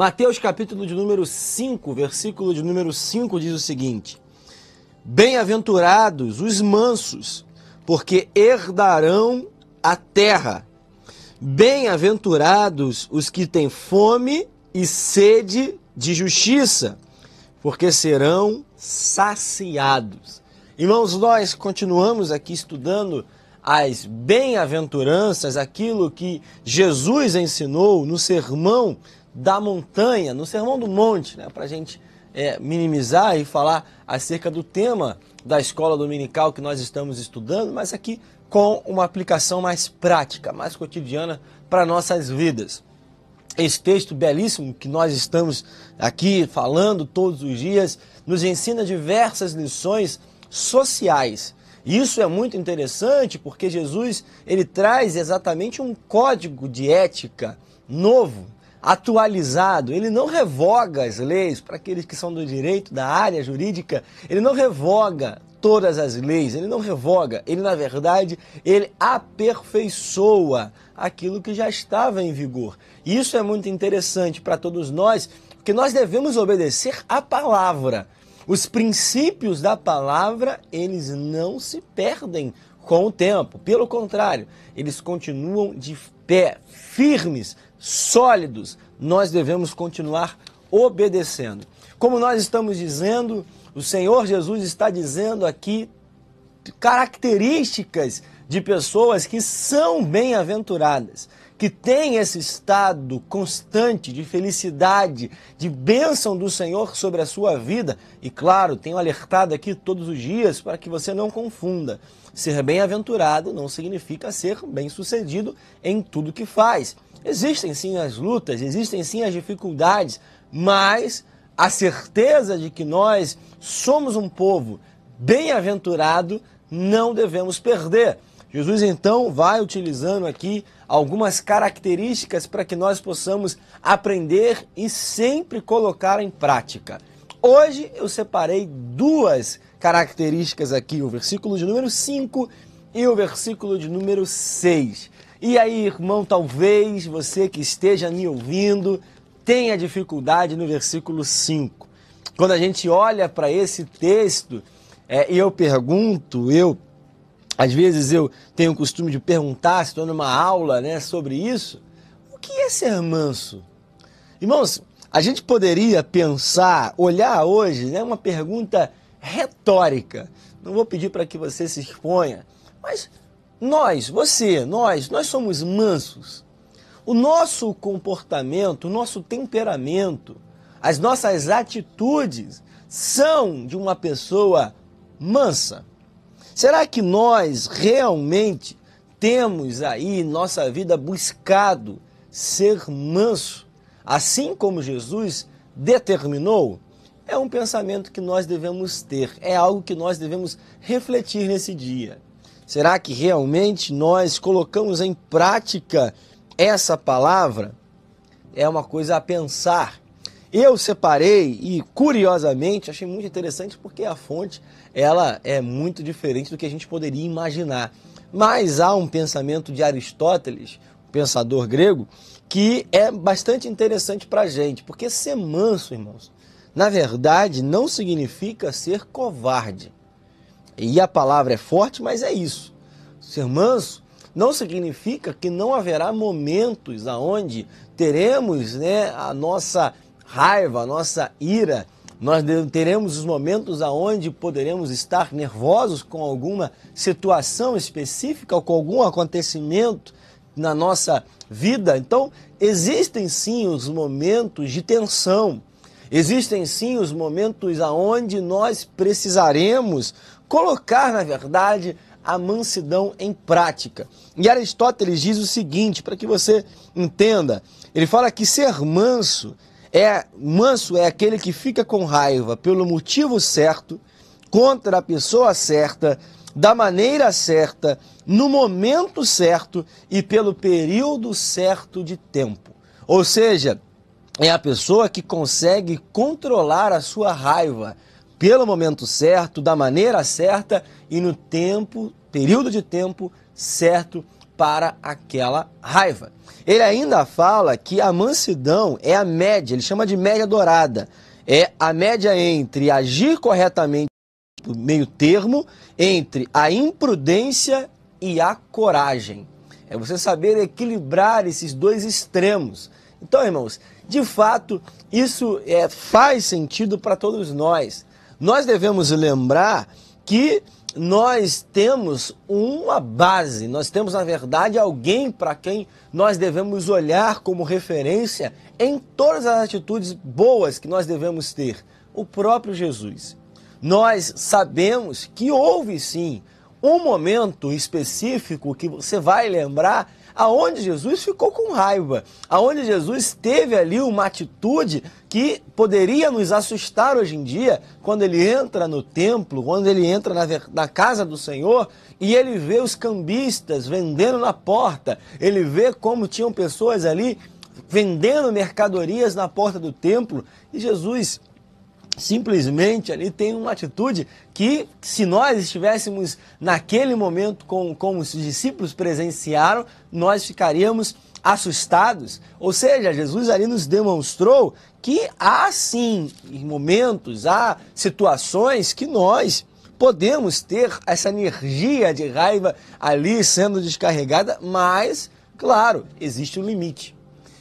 Mateus capítulo de número 5, versículo de número 5 diz o seguinte: Bem-aventurados os mansos, porque herdarão a terra. Bem-aventurados os que têm fome e sede de justiça, porque serão saciados. Irmãos, nós continuamos aqui estudando as bem-aventuranças, aquilo que Jesus ensinou no sermão da montanha, no sermão do monte, né, para a gente é, minimizar e falar acerca do tema da escola dominical que nós estamos estudando, mas aqui com uma aplicação mais prática, mais cotidiana para nossas vidas. Esse texto belíssimo que nós estamos aqui falando todos os dias nos ensina diversas lições sociais. Isso é muito interessante porque Jesus ele traz exatamente um código de ética novo atualizado, ele não revoga as leis para aqueles que são do direito, da área jurídica, ele não revoga todas as leis, ele não revoga, ele na verdade, ele aperfeiçoa aquilo que já estava em vigor. Isso é muito interessante para todos nós, porque nós devemos obedecer à palavra. Os princípios da palavra, eles não se perdem com o tempo. Pelo contrário, eles continuam de pé, firmes, sólidos, nós devemos continuar obedecendo. Como nós estamos dizendo, o Senhor Jesus está dizendo aqui características de pessoas que são bem-aventuradas, que têm esse estado constante de felicidade, de bênção do Senhor sobre a sua vida. E claro, tenho alertado aqui todos os dias para que você não confunda. Ser bem-aventurado não significa ser bem-sucedido em tudo que faz. Existem sim as lutas, existem sim as dificuldades, mas a certeza de que nós somos um povo bem-aventurado não devemos perder. Jesus então vai utilizando aqui algumas características para que nós possamos aprender e sempre colocar em prática. Hoje eu separei duas características aqui, o versículo de número 5 e o versículo de número 6. E aí, irmão, talvez você que esteja me ouvindo tenha dificuldade no versículo 5. Quando a gente olha para esse texto, é, eu pergunto, eu às vezes eu tenho o costume de perguntar, estou numa aula né, sobre isso, o que é ser manso? Irmãos, a gente poderia pensar, olhar hoje, né, uma pergunta retórica. Não vou pedir para que você se exponha, mas nós, você, nós, nós somos mansos. O nosso comportamento, o nosso temperamento, as nossas atitudes são de uma pessoa mansa. Será que nós realmente temos aí em nossa vida buscado ser manso, assim como Jesus determinou? É um pensamento que nós devemos ter, é algo que nós devemos refletir nesse dia. Será que realmente nós colocamos em prática essa palavra? É uma coisa a pensar. Eu separei e curiosamente achei muito interessante porque a fonte ela é muito diferente do que a gente poderia imaginar. Mas há um pensamento de Aristóteles, pensador grego, que é bastante interessante para a gente, porque ser manso, irmãos, na verdade não significa ser covarde. E a palavra é forte, mas é isso. Ser manso não significa que não haverá momentos aonde teremos né, a nossa raiva, a nossa ira, nós teremos os momentos aonde poderemos estar nervosos com alguma situação específica ou com algum acontecimento na nossa vida. Então, existem sim os momentos de tensão. Existem sim os momentos aonde nós precisaremos colocar, na verdade, a mansidão em prática. E Aristóteles diz o seguinte, para que você entenda, ele fala que ser manso é manso é aquele que fica com raiva pelo motivo certo, contra a pessoa certa, da maneira certa, no momento certo e pelo período certo de tempo. Ou seja, é a pessoa que consegue controlar a sua raiva pelo momento certo, da maneira certa e no tempo, período de tempo certo para aquela raiva. Ele ainda fala que a mansidão é a média, ele chama de média dourada. É a média entre agir corretamente, meio termo, entre a imprudência e a coragem. É você saber equilibrar esses dois extremos. Então, irmãos, de fato, isso é, faz sentido para todos nós. Nós devemos lembrar que nós temos uma base, nós temos, na verdade, alguém para quem nós devemos olhar como referência em todas as atitudes boas que nós devemos ter: o próprio Jesus. Nós sabemos que houve sim um momento específico que você vai lembrar aonde Jesus ficou com raiva, aonde Jesus teve ali uma atitude que poderia nos assustar hoje em dia, quando ele entra no templo, quando ele entra na, na casa do Senhor e ele vê os cambistas vendendo na porta, ele vê como tinham pessoas ali vendendo mercadorias na porta do templo. E Jesus simplesmente ali tem uma atitude que, se nós estivéssemos naquele momento com, como os discípulos presenciaram, nós ficaríamos assustados. Ou seja, Jesus ali nos demonstrou que há sim momentos, há situações que nós podemos ter essa energia de raiva ali sendo descarregada, mas, claro, existe um limite.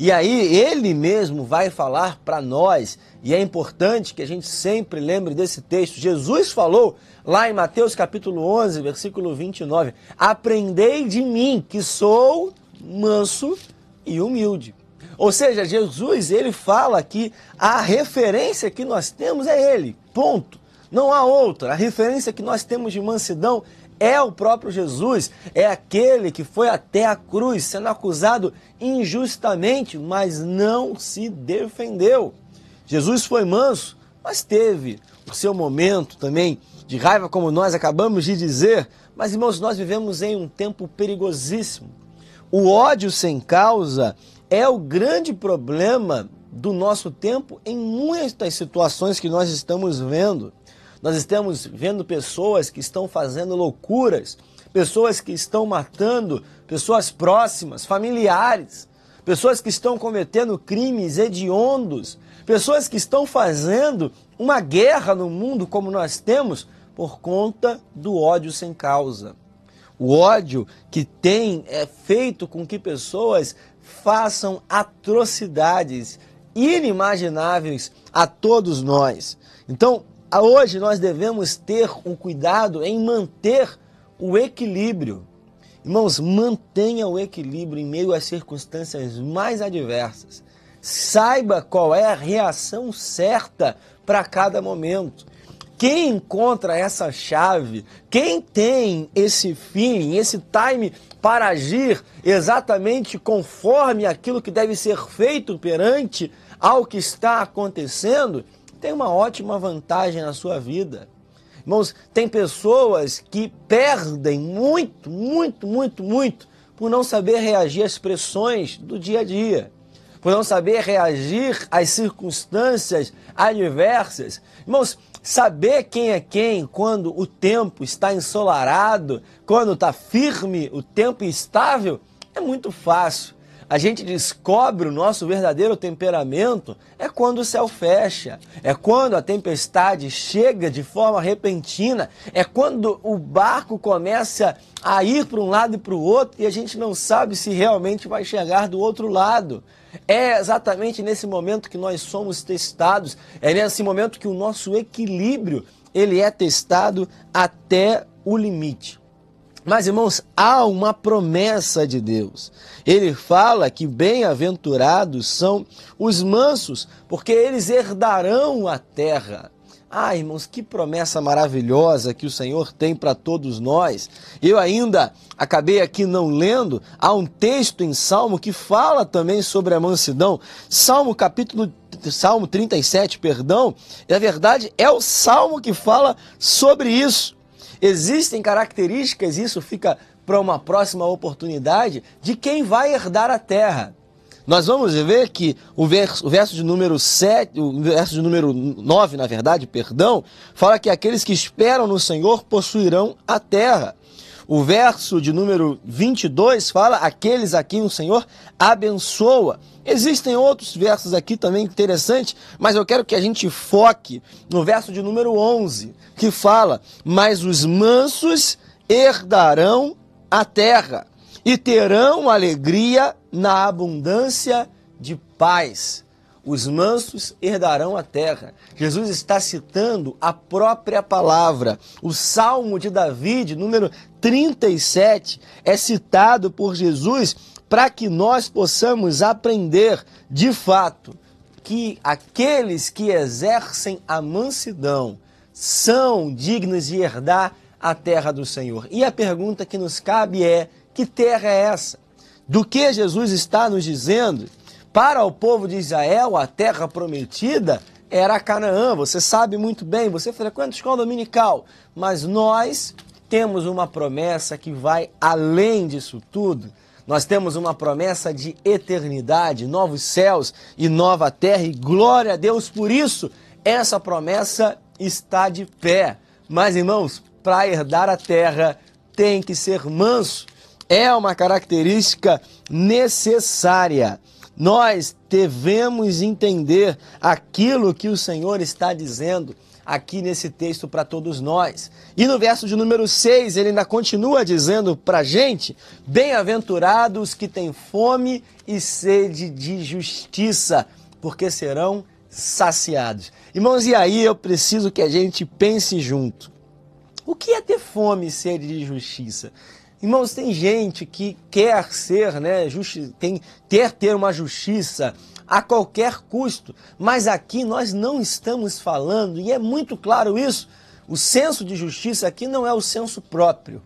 E aí ele mesmo vai falar para nós, e é importante que a gente sempre lembre desse texto. Jesus falou lá em Mateus capítulo 11, versículo 29, "Aprendei de mim, que sou manso e humilde". Ou seja, Jesus, ele fala que a referência que nós temos é ele. Ponto. Não há outra. A referência que nós temos de mansidão é o próprio Jesus, é aquele que foi até a cruz sendo acusado injustamente, mas não se defendeu. Jesus foi manso, mas teve o seu momento também de raiva, como nós acabamos de dizer. Mas, irmãos, nós vivemos em um tempo perigosíssimo. O ódio sem causa é o grande problema do nosso tempo em muitas situações que nós estamos vendo. Nós estamos vendo pessoas que estão fazendo loucuras, pessoas que estão matando pessoas próximas, familiares, pessoas que estão cometendo crimes hediondos, pessoas que estão fazendo uma guerra no mundo como nós temos por conta do ódio sem causa. O ódio que tem é feito com que pessoas façam atrocidades inimagináveis a todos nós. Então, Hoje nós devemos ter um cuidado em manter o equilíbrio. Irmãos, mantenha o equilíbrio em meio às circunstâncias mais adversas. Saiba qual é a reação certa para cada momento. Quem encontra essa chave, quem tem esse feeling, esse time para agir exatamente conforme aquilo que deve ser feito perante ao que está acontecendo, tem uma ótima vantagem na sua vida. Irmãos, tem pessoas que perdem muito, muito, muito, muito por não saber reagir às pressões do dia a dia, por não saber reagir às circunstâncias adversas. Irmãos, saber quem é quem quando o tempo está ensolarado, quando está firme, o tempo estável, é muito fácil a gente descobre o nosso verdadeiro temperamento é quando o céu fecha, é quando a tempestade chega de forma repentina, é quando o barco começa a ir para um lado e para o outro e a gente não sabe se realmente vai chegar do outro lado. É exatamente nesse momento que nós somos testados, é nesse momento que o nosso equilíbrio ele é testado até o limite. Mas, irmãos, há uma promessa de Deus. Ele fala que bem-aventurados são os mansos, porque eles herdarão a terra. Ah, irmãos, que promessa maravilhosa que o Senhor tem para todos nós. Eu ainda acabei aqui não lendo, há um texto em Salmo que fala também sobre a mansidão. Salmo capítulo Salmo 37, perdão. Na verdade, é o salmo que fala sobre isso. Existem características, isso fica para uma próxima oportunidade, de quem vai herdar a terra. Nós vamos ver que o verso, o verso de número 7, o verso de número 9, na verdade, perdão, fala que aqueles que esperam no Senhor possuirão a terra. O verso de número 22 fala: aqueles a quem o Senhor abençoa. Existem outros versos aqui também interessantes, mas eu quero que a gente foque no verso de número 11, que fala: Mas os mansos herdarão a terra e terão alegria na abundância de paz os mansos herdarão a terra. Jesus está citando a própria palavra. O Salmo de Davi, número 37, é citado por Jesus para que nós possamos aprender, de fato, que aqueles que exercem a mansidão são dignos de herdar a terra do Senhor. E a pergunta que nos cabe é: que terra é essa? Do que Jesus está nos dizendo? Para o povo de Israel, a terra prometida era Canaã. Você sabe muito bem, você frequenta a escola dominical. Mas nós temos uma promessa que vai além disso tudo. Nós temos uma promessa de eternidade, novos céus e nova terra, e glória a Deus por isso. Essa promessa está de pé. Mas, irmãos, para herdar a terra, tem que ser manso. É uma característica necessária. Nós devemos entender aquilo que o Senhor está dizendo aqui nesse texto para todos nós. E no verso de número 6, ele ainda continua dizendo para a gente: Bem-aventurados que têm fome e sede de justiça, porque serão saciados. Irmãos, e aí eu preciso que a gente pense junto. O que é ter fome e sede de justiça? Irmãos, tem gente que quer ser, né, justi tem, ter ter uma justiça a qualquer custo, mas aqui nós não estamos falando, e é muito claro isso, o senso de justiça aqui não é o senso próprio,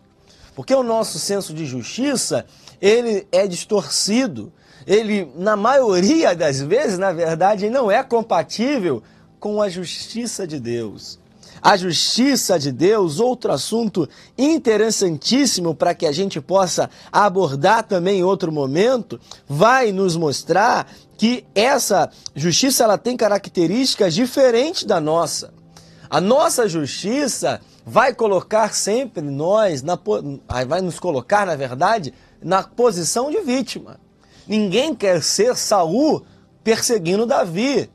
porque o nosso senso de justiça, ele é distorcido, ele, na maioria das vezes, na verdade, não é compatível com a justiça de Deus a justiça de Deus, outro assunto interessantíssimo para que a gente possa abordar também em outro momento, vai nos mostrar que essa justiça ela tem características diferentes da nossa. A nossa justiça vai colocar sempre nós, na, vai nos colocar, na verdade, na posição de vítima. Ninguém quer ser Saul perseguindo Davi.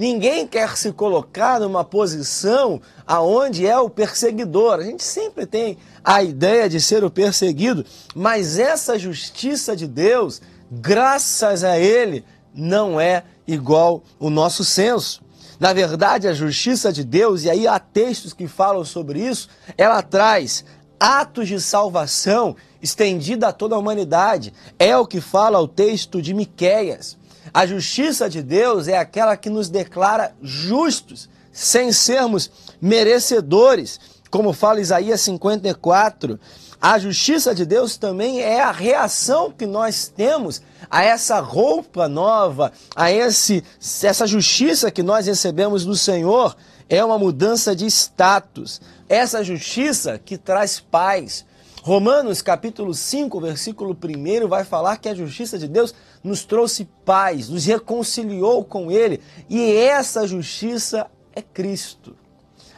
Ninguém quer se colocar numa posição aonde é o perseguidor. A gente sempre tem a ideia de ser o perseguido, mas essa justiça de Deus, graças a ele, não é igual o nosso senso. Na verdade, a justiça de Deus, e aí há textos que falam sobre isso, ela traz atos de salvação estendida a toda a humanidade. É o que fala o texto de Miqueias. A justiça de Deus é aquela que nos declara justos, sem sermos merecedores. Como fala Isaías 54, a justiça de Deus também é a reação que nós temos a essa roupa nova, a esse, essa justiça que nós recebemos do Senhor. É uma mudança de status. Essa justiça que traz paz, Romanos capítulo 5, versículo 1 vai falar que a justiça de Deus nos trouxe paz, nos reconciliou com Ele, e essa justiça é Cristo.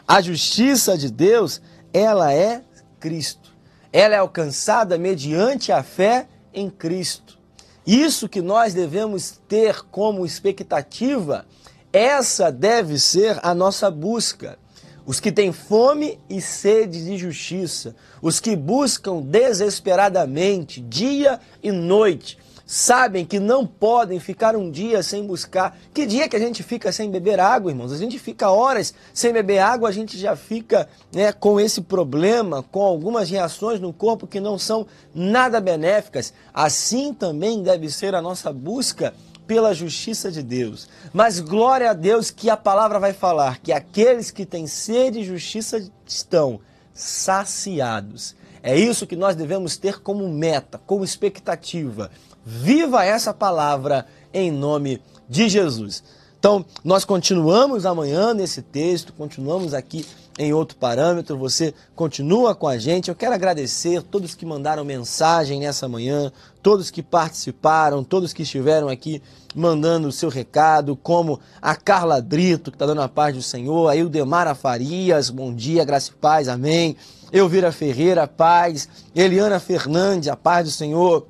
A justiça de Deus, ela é Cristo. Ela é alcançada mediante a fé em Cristo. Isso que nós devemos ter como expectativa, essa deve ser a nossa busca os que têm fome e sede de justiça, os que buscam desesperadamente, dia e noite, sabem que não podem ficar um dia sem buscar. Que dia que a gente fica sem beber água, irmãos? A gente fica horas sem beber água, a gente já fica né, com esse problema, com algumas reações no corpo que não são nada benéficas. Assim também deve ser a nossa busca pela justiça de Deus. Mas glória a Deus que a palavra vai falar que aqueles que têm sede de justiça estão saciados. É isso que nós devemos ter como meta, como expectativa. Viva essa palavra em nome de Jesus. Então, nós continuamos amanhã nesse texto, continuamos aqui em outro parâmetro, você continua com a gente. Eu quero agradecer todos que mandaram mensagem nessa manhã, todos que participaram, todos que estiveram aqui mandando o seu recado, como a Carla Brito, que está dando a paz do Senhor, a Ildemara Farias, bom dia, graça e paz, amém. Elvira Ferreira, paz. Eliana Fernandes, a paz do Senhor.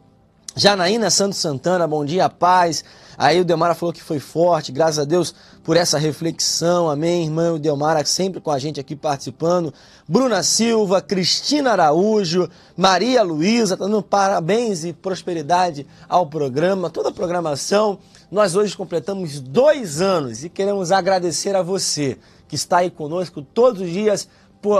Janaína Santos Santana, bom dia, paz. Aí o Delmara falou que foi forte, graças a Deus por essa reflexão, amém, irmã. O Delmara sempre com a gente aqui participando. Bruna Silva, Cristina Araújo, Maria Luísa, tá dando parabéns e prosperidade ao programa, toda a programação. Nós hoje completamos dois anos e queremos agradecer a você que está aí conosco todos os dias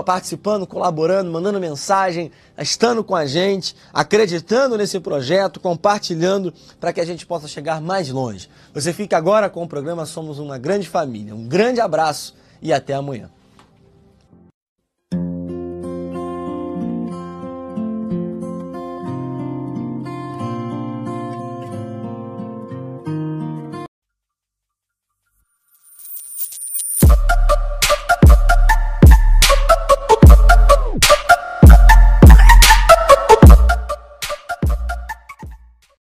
participando, colaborando, mandando mensagem, estando com a gente, acreditando nesse projeto, compartilhando para que a gente possa chegar mais longe. Você fica agora com o programa Somos uma Grande Família. Um grande abraço e até amanhã.